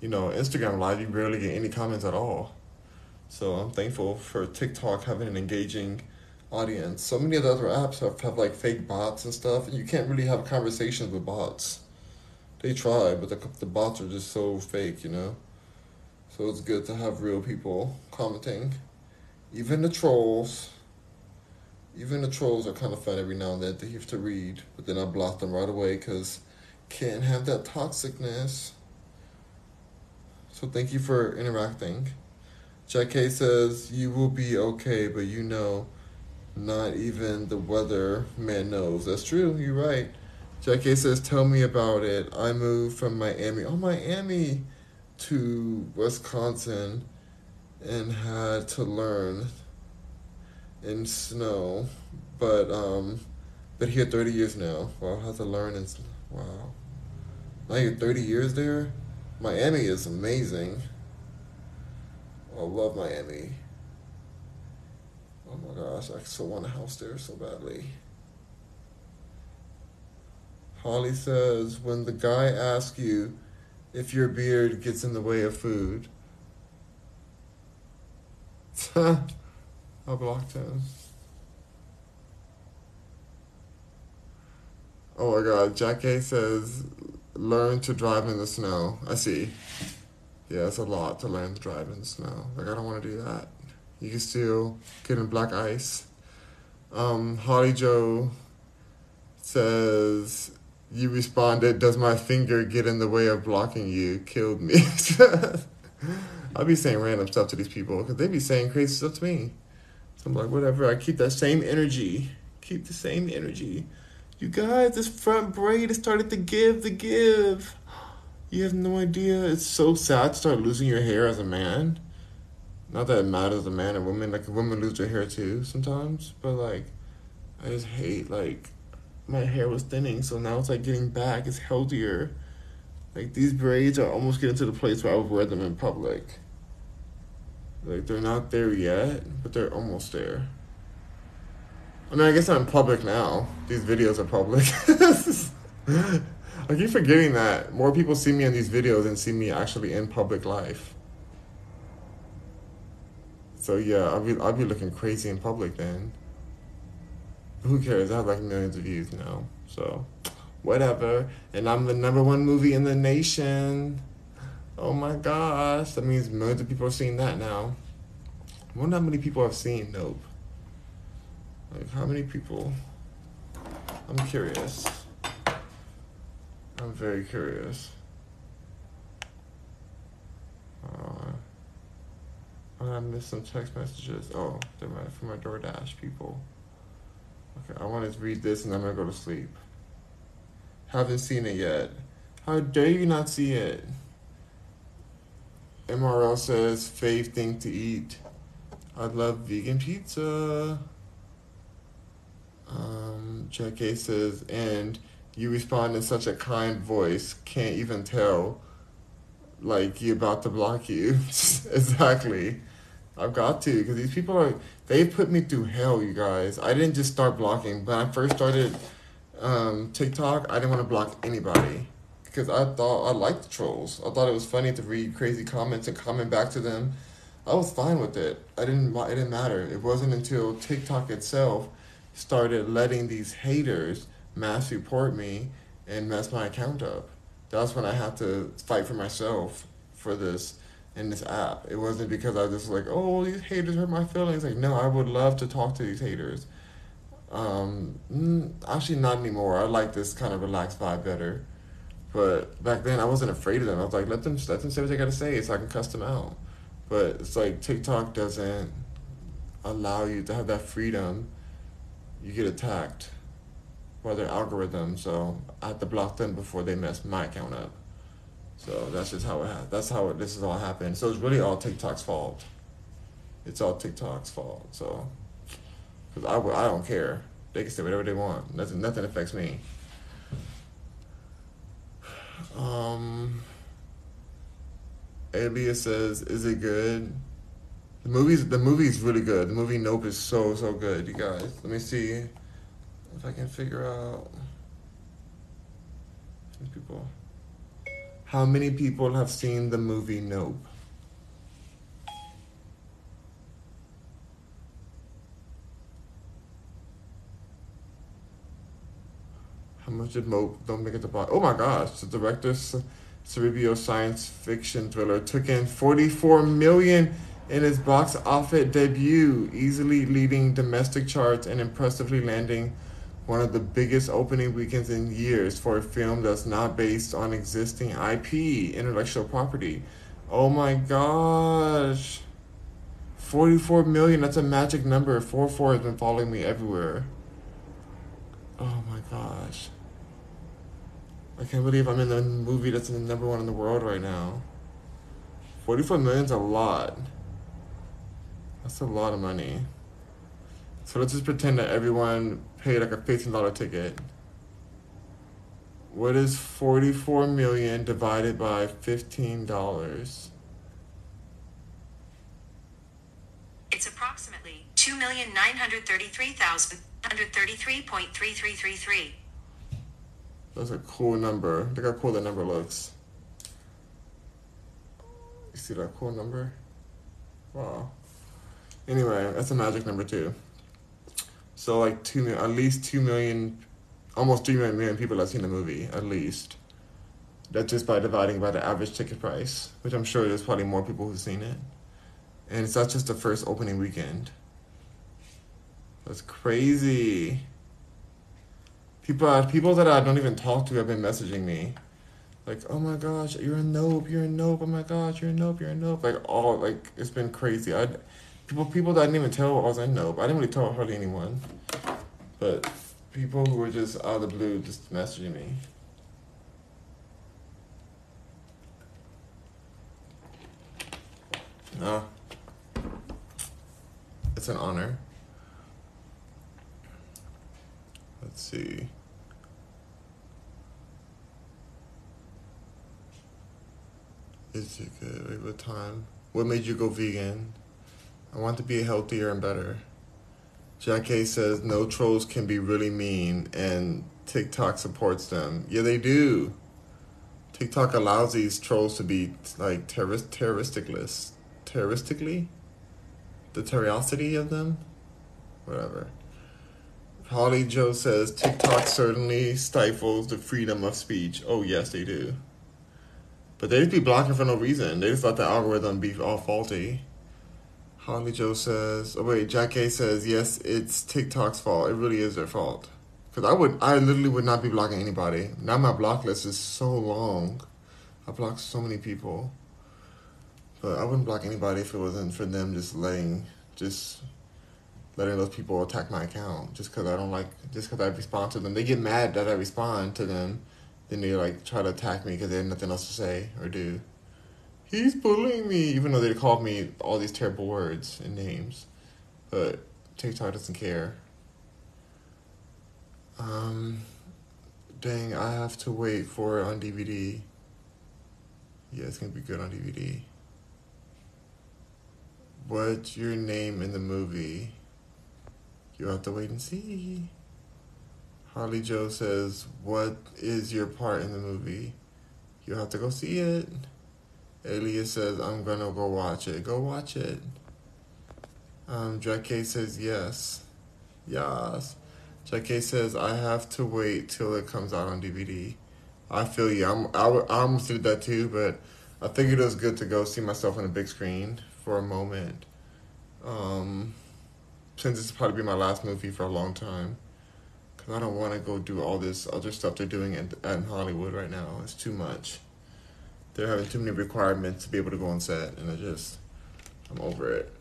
A: you know, Instagram Live, you barely get any comments at all. So I'm thankful for TikTok having an engaging audience. So many of the other apps have, have like fake bots and stuff, and you can't really have conversations with bots. They try, but the, the bots are just so fake, you know? So it's good to have real people commenting. Even the trolls. Even the trolls are kind of fun every now and then. They have to read, but then I block them right away because can't have that toxicness. So thank you for interacting. Jack K says, You will be okay, but you know not even the weather man knows. That's true. You're right. Jackie says, "Tell me about it. I moved from Miami, oh Miami, to Wisconsin, and had to learn in snow, but um, but here 30 years now. Well, I had to learn in wow. Now you're 30 years there. Miami is amazing. I love Miami. Oh my gosh, I still want a house there so badly. Holly says, when the guy asks you if your beard gets in the way of food, I blocked him. Oh my god, Jack A says, learn to drive in the snow. I see. Yeah, it's a lot to learn to drive in the snow. Like, I don't want to do that. You can still get in black ice. Um, Holly Joe says, you responded, does my finger get in the way of blocking you? Killed me. I'll be saying random stuff to these people because they be saying crazy stuff to me. So I'm like, whatever. I keep that same energy. Keep the same energy. You guys, this front braid has started to give the give. You have no idea. It's so sad to start losing your hair as a man. Not that it matters a man or woman. Like, a woman lose their hair too sometimes. But, like, I just hate, like, my hair was thinning. So now it's, like, getting back. It's healthier. Like, these braids are almost getting to the place where I would wear them in public. Like, they're not there yet, but they're almost there. I mean, I guess I'm public now. These videos are public. I keep forgetting that more people see me in these videos than see me actually in public life. So yeah, I'll be I'll be looking crazy in public then. Who cares? I have like millions of views now. So whatever. And I'm the number one movie in the nation. Oh my gosh. That means millions of people are seeing that now. I wonder how many people have seen Nope. Like how many people? I'm curious. I'm very curious. Uh, I missed some text messages. Oh, they're my, from my DoorDash people. Okay, I want to read this and then I'm going to go to sleep. Haven't seen it yet. How dare you not see it? MRL says, fave thing to eat. I love vegan pizza. Um, says, and you respond in such a kind voice, can't even tell, like you about to block you. exactly. I've got to, because these people are, they put me through hell, you guys. I didn't just start blocking. When I first started um, TikTok, I didn't want to block anybody. Because I thought, I liked the trolls. I thought it was funny to read crazy comments and comment back to them. I was fine with it. I didn't, it didn't matter. It wasn't until TikTok itself started letting these haters mass report me and mess my account up. That's when I had to fight for myself for this in this app. It wasn't because I was just like, oh, these haters hurt my feelings. Like, no, I would love to talk to these haters. Um, actually, not anymore. I like this kind of relaxed vibe better. But back then, I wasn't afraid of them. I was like, let them let them say what they gotta say, so I can cuss them out. But it's like TikTok doesn't allow you to have that freedom. You get attacked by their algorithm, so I have to block them before they mess my account up. So that's just how it ha- that's how it, this is all happened. So it's really all TikTok's fault. It's all TikTok's fault. So because I, I don't care. They can say whatever they want. Nothing nothing affects me. Um. Alias says, "Is it good?" The movie's the movie's really good. The movie Nope is so so good, you guys. Let me see if I can figure out people. How many people have seen the movie Nope? How much did Nope don't make it to box? Oh my gosh, the director's Cerebro science fiction thriller took in 44 million in its box office debut, easily leading domestic charts and impressively landing one of the biggest opening weekends in years for a film that's not based on existing IP, intellectual property. Oh my gosh. 44 million, that's a magic number. 44 has been following me everywhere. Oh my gosh. I can't believe I'm in the movie that's the number one in the world right now. 44 million's a lot. That's a lot of money. So let's just pretend that everyone paid like a $15 ticket. What is 44 million divided by $15?
B: It's approximately 2,933,133.3333.
A: That's a cool number. Look how cool that number looks. You see that cool number? Wow. Anyway, that's a magic number too. So like two at least two million, almost three million people have seen the movie at least. That's just by dividing by the average ticket price, which I'm sure there's probably more people who've seen it. And it's not just the first opening weekend. That's crazy. People, people that I don't even talk to have been messaging me, like, "Oh my gosh, you're a nope, you're a nope. Oh my gosh, you're a nope, you're a nope." Like all, like it's been crazy. I, people, people that I didn't even tell all I a nope. I didn't really tell hardly anyone, but people who were just out of the blue just messaging me. No. It's an honor. Let's see. Is it good? Wait, what time? What made you go vegan? I want to be healthier and better. Jack A says no trolls can be really mean and TikTok supports them. Yeah, they do. TikTok allows these trolls to be like terrorist terroristically? The terrorosity of them? Whatever. Holly Joe says TikTok certainly stifles the freedom of speech. Oh, yes, they do. But they just be blocking for no reason. They just let the algorithm be all faulty. Holly Joe says, oh wait, Jack A says, yes, it's TikTok's fault. It really is their fault. Because I would, I literally would not be blocking anybody. Now my block list is so long. I block so many people. But I wouldn't block anybody if it wasn't for them just letting just letting those people attack my account just because I don't like just because I respond to them. They get mad that I respond to them, then they like try to attack me because they have nothing else to say or do. He's bullying me, even though they called me all these terrible words and names. But TikTok doesn't care. Um, dang, I have to wait for it on DVD. Yeah, it's gonna be good on DVD. What's your name in the movie? You have to wait and see. Harley Joe says, What is your part in the movie? You have to go see it. Elias says, I'm gonna go watch it. Go watch it. Um, K says, Yes. Yes. K says, I have to wait till it comes out on DVD. I feel you. I'm, I, I almost did that too, but I figured it was good to go see myself on a big screen for a moment. Um, since it's probably be my last movie for a long time. Because I don't want to go do all this other stuff they're doing in, in Hollywood right now. It's too much. They're having too many requirements to be able to go on set, and I just, I'm over it.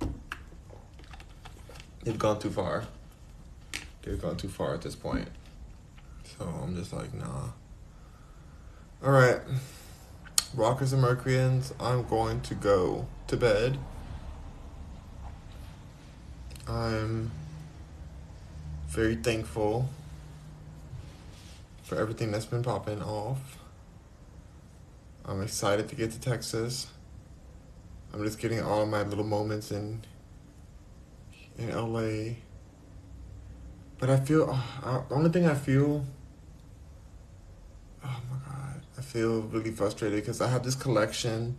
A: Mm. They've gone too far. They've gone too far at this point. So I'm just like, nah. All right. Rockers and Mercuryans, I'm going to go to bed. I'm very thankful for everything that's been popping off. I'm excited to get to Texas. I'm just getting all my little moments in in LA. But I feel uh, the only thing I feel oh my god, I feel really frustrated because I have this collection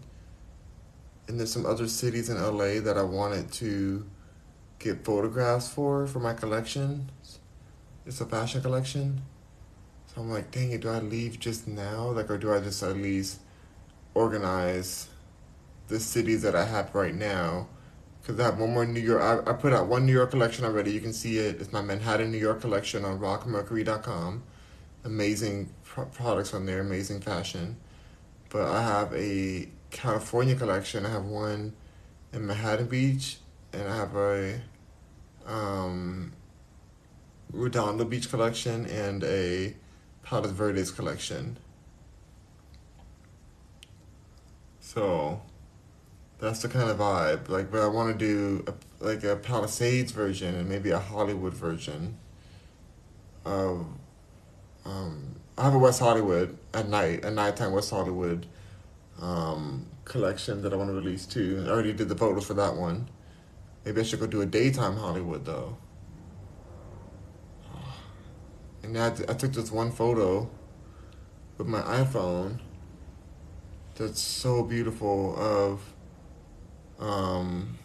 A: and there's some other cities in LA that I wanted to get photographs for for my collection. It's a fashion collection. I'm like, dang it, do I leave just now? Like, or do I just at least organize the cities that I have right now? Because I have one more New York. I, I put out one New York collection already. You can see it. It's my Manhattan, New York collection on rockmercury.com. Amazing pro- products on there, amazing fashion. But I have a California collection. I have one in Manhattan Beach, and I have a um, Redondo Beach collection and a Palos Verdes collection. So that's the kind of vibe. Like, but I want to do a, like a Palisades version and maybe a Hollywood version of. Um, I have a West Hollywood at night, a nighttime West Hollywood um, collection that I want to release too. I already did the photos for that one. Maybe I should go do a daytime Hollywood though. And I, I took this one photo with my iPhone that's so beautiful of um,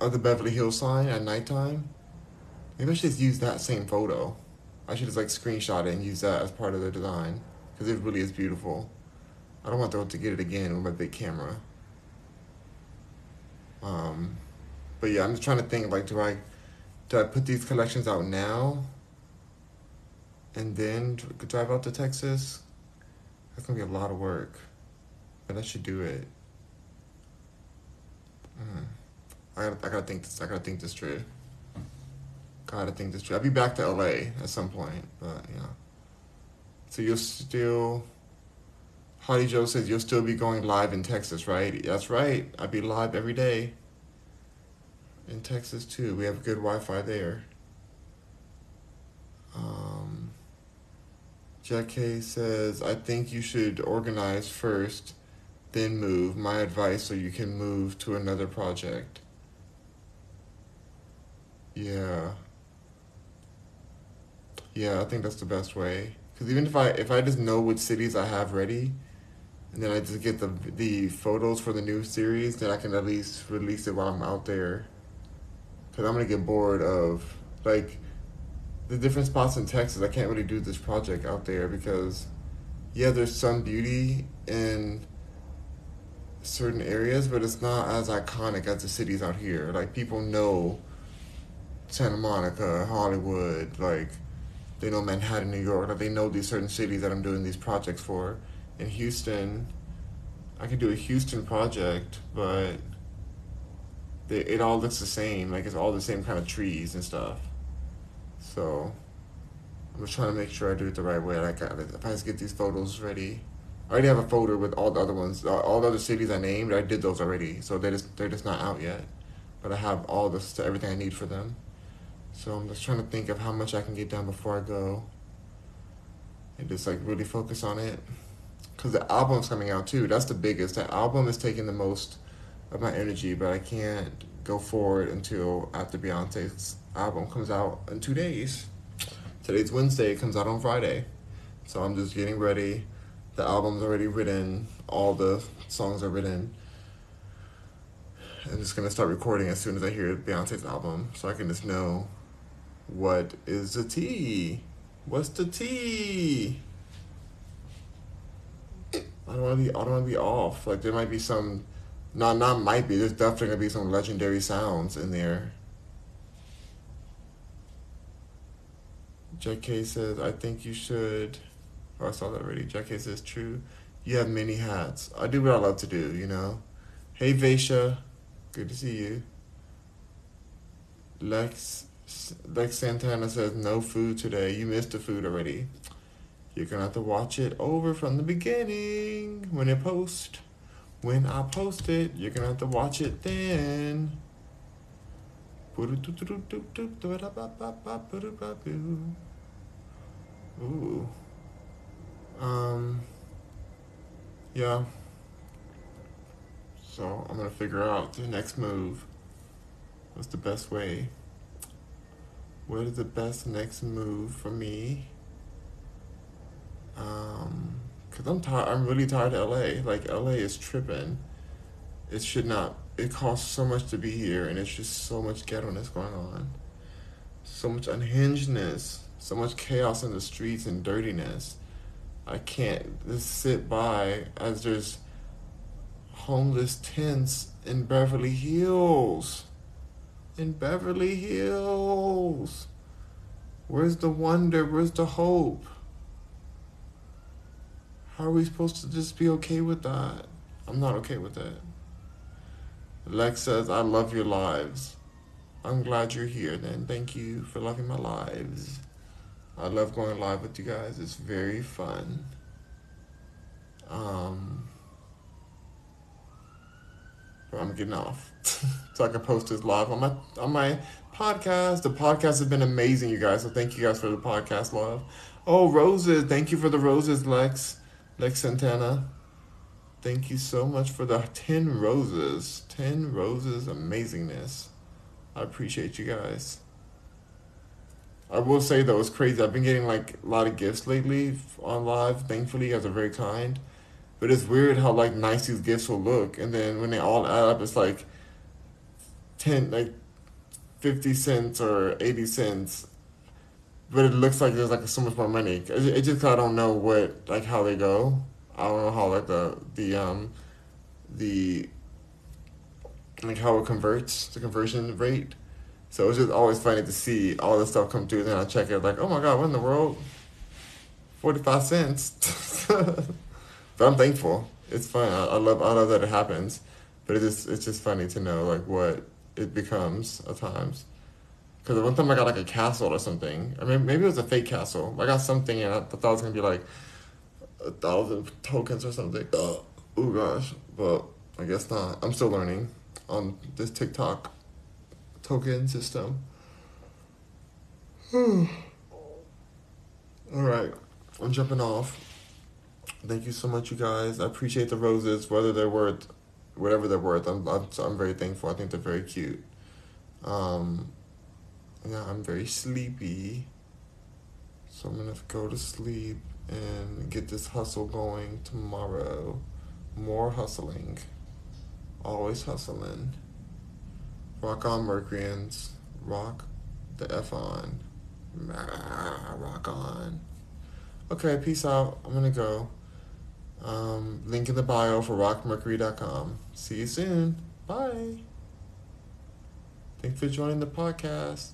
A: of the Beverly Hills sign at nighttime. Maybe I should just use that same photo. I should just like screenshot it and use that as part of the design because it really is beautiful. I don't want to, to get it again with my big camera. Um, but yeah, I'm just trying to think like, do I do I put these collections out now and then drive out to Texas? That's gonna be a lot of work, but I should do it. Mm. I gotta, I gotta think this. I gotta think this through. Gotta think this through. I'll be back to LA at some point, but yeah. So you'll still. Holly Joe says you'll still be going live in Texas, right? That's right. I'll be live every day. In Texas too, we have good Wi-Fi there. Um, Jack K says, I think you should organize first, then move. My advice so you can move to another project. Yeah. Yeah, I think that's the best way. Because even if I if I just know which cities I have ready, and then I just get the the photos for the new series, then I can at least release it while I'm out there. Because I'm gonna get bored of like the different spots in Texas. I can't really do this project out there because yeah, there's some beauty in certain areas, but it's not as iconic as the cities out here. Like people know Santa Monica, Hollywood, like they know Manhattan, New York. Like they know these certain cities that I'm doing these projects for. In Houston, I could do a Houston project, but it all looks the same. Like it's all the same kind of trees and stuff. So I'm just trying to make sure I do it the right way. Like I if I just get these photos ready, I already have a folder with all the other ones, all the other cities I named. I did those already, so they're just they're just not out yet. But I have all this everything I need for them. So I'm just trying to think of how much I can get done before I go, and just like really focus on it. Cause the album's coming out too. That's the biggest. The album is taking the most of my energy, but I can't go forward until after Beyonce's album comes out in two days. Today's Wednesday, it comes out on Friday. So I'm just getting ready. The album's already written, all the songs are written. I'm just gonna start recording as soon as I hear Beyonce's album so I can just know what is the tea? What's the tea? I don't want to be. I don't want to be off. Like there might be some. Not not might be. There's definitely gonna be some legendary sounds in there. JK says, I think you should. Oh, I saw that already. JK says, true. You have many hats. I do what I love to do, you know. Hey, Vaisha. Good to see you. Lex Lex Santana says, no food today. You missed the food already. You're going to have to watch it over from the beginning when it posts. When I post it, you're to have to watch it then. Ooh. Um. Yeah. So I'm gonna figure out the next move. What's the best way? What is the best next move for me? Um, cause I'm tired. I'm really tired of LA. Like LA is tripping. It should not. It costs so much to be here, and it's just so much ghettoness going on. So much unhingedness. So much chaos in the streets and dirtiness. I can't just sit by as there's homeless tents in Beverly Hills in Beverly Hills. Where's the wonder? Where's the hope? How are we supposed to just be okay with that? I'm not okay with that. Lex says, I love your lives. I'm glad you're here then. Thank you for loving my lives. I love going live with you guys. It's very fun. Um, I'm getting off so I can post this live on my on my podcast. The podcast has been amazing, you guys. So thank you guys for the podcast love. Oh, roses! Thank you for the roses, Lex. Lex Santana, thank you so much for the 10 roses. 10 roses amazingness. I appreciate you guys. I will say though, it's crazy. I've been getting like a lot of gifts lately on live. Thankfully, you guys are very kind. But it's weird how like nice these gifts will look, and then when they all add up, it's like ten, like fifty cents or eighty cents. But it looks like there's like so much more money. It, it just I don't know what like how they go. I don't know how like the the um the like how it converts the conversion rate. So it's just always funny to see all this stuff come through. Then I check it like, oh my god, what in the world? Forty five cents. but I'm thankful. It's fun. I, I love I love that it happens. But it's just it's just funny to know like what it becomes at times. Because one time I got like a castle or something. I mean, maybe it was a fake castle. I got something and I thought it was gonna be like a thousand tokens or something. Uh, oh gosh, but I guess not. I'm still learning on this TikTok token system. All right, I'm jumping off. Thank you so much, you guys. I appreciate the roses, whether they're worth, whatever they're worth. I'm, I'm, I'm very thankful. I think they're very cute. Um, yeah, I'm very sleepy. So I'm gonna go to sleep and get this hustle going tomorrow. More hustling. Always hustling. Rock on, Mercuryans. Rock the F on. Rock on. Okay, peace out. I'm gonna go. Um, link in the bio for rockmercury.com. See you soon. Bye. Thanks for joining the podcast.